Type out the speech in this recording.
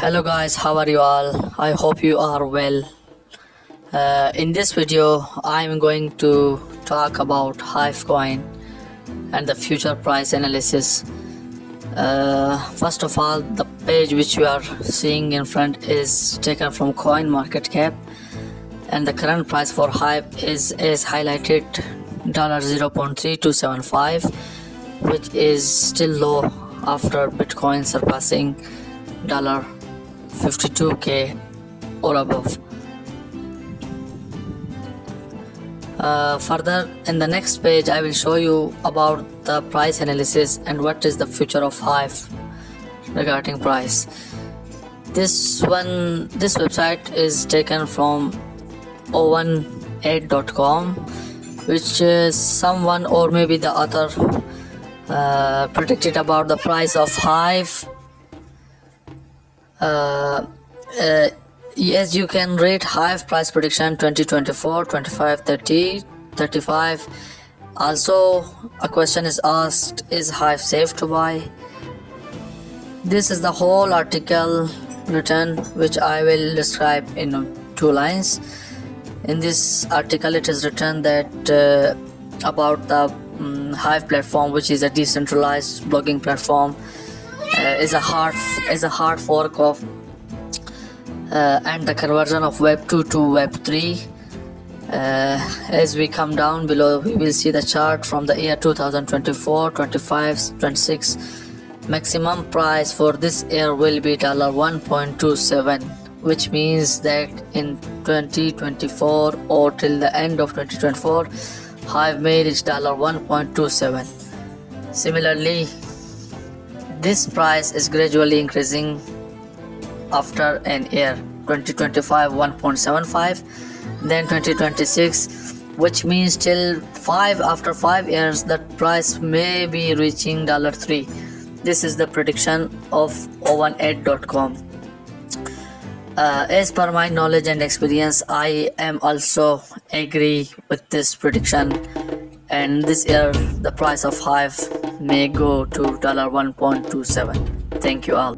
hello guys. How are you all? I hope you are well. Uh, in this video i'm going to talk about hive coin and the future price analysis. Uh, first of all the page which you are seeing in front is taken from coin market cap and the current price for hive is is highlighted dollar 0.3275 which is still low after bitcoin surpassing dollar 52k or above. Uh, further in the next page i will show you about the price analysis and what is the future of hive regarding price. This one this website is taken from 018.com which is someone or maybe the author uh, predicted about the price of hive yes you can rate hive price prediction 2024 25 30 35 also a question is asked is hive safe to buy? This is the whole article written which i will describe in two lines. In this article it is written that uh, about the um, hive platform which is a decentralized blogging platform. uh, is a hard is a hard fork of uh, and the conversion of web 2 to web 3 uh, as we come down below we will see the chart from the year 2024 25 26 maximum price for this year will be dollar 1.27 which means that in 2024 or till the end of 2024 hive may reach dollar 1.27 similarly this price is gradually increasing after an year 2025 1.75 then 2026 which means till 5 after 5 years that price may be reaching dollar 3 this is the prediction of 018.com uh, as per my knowledge and experience i am also agree with this prediction and this year the price of hive may go to dollar 1.27 thank you all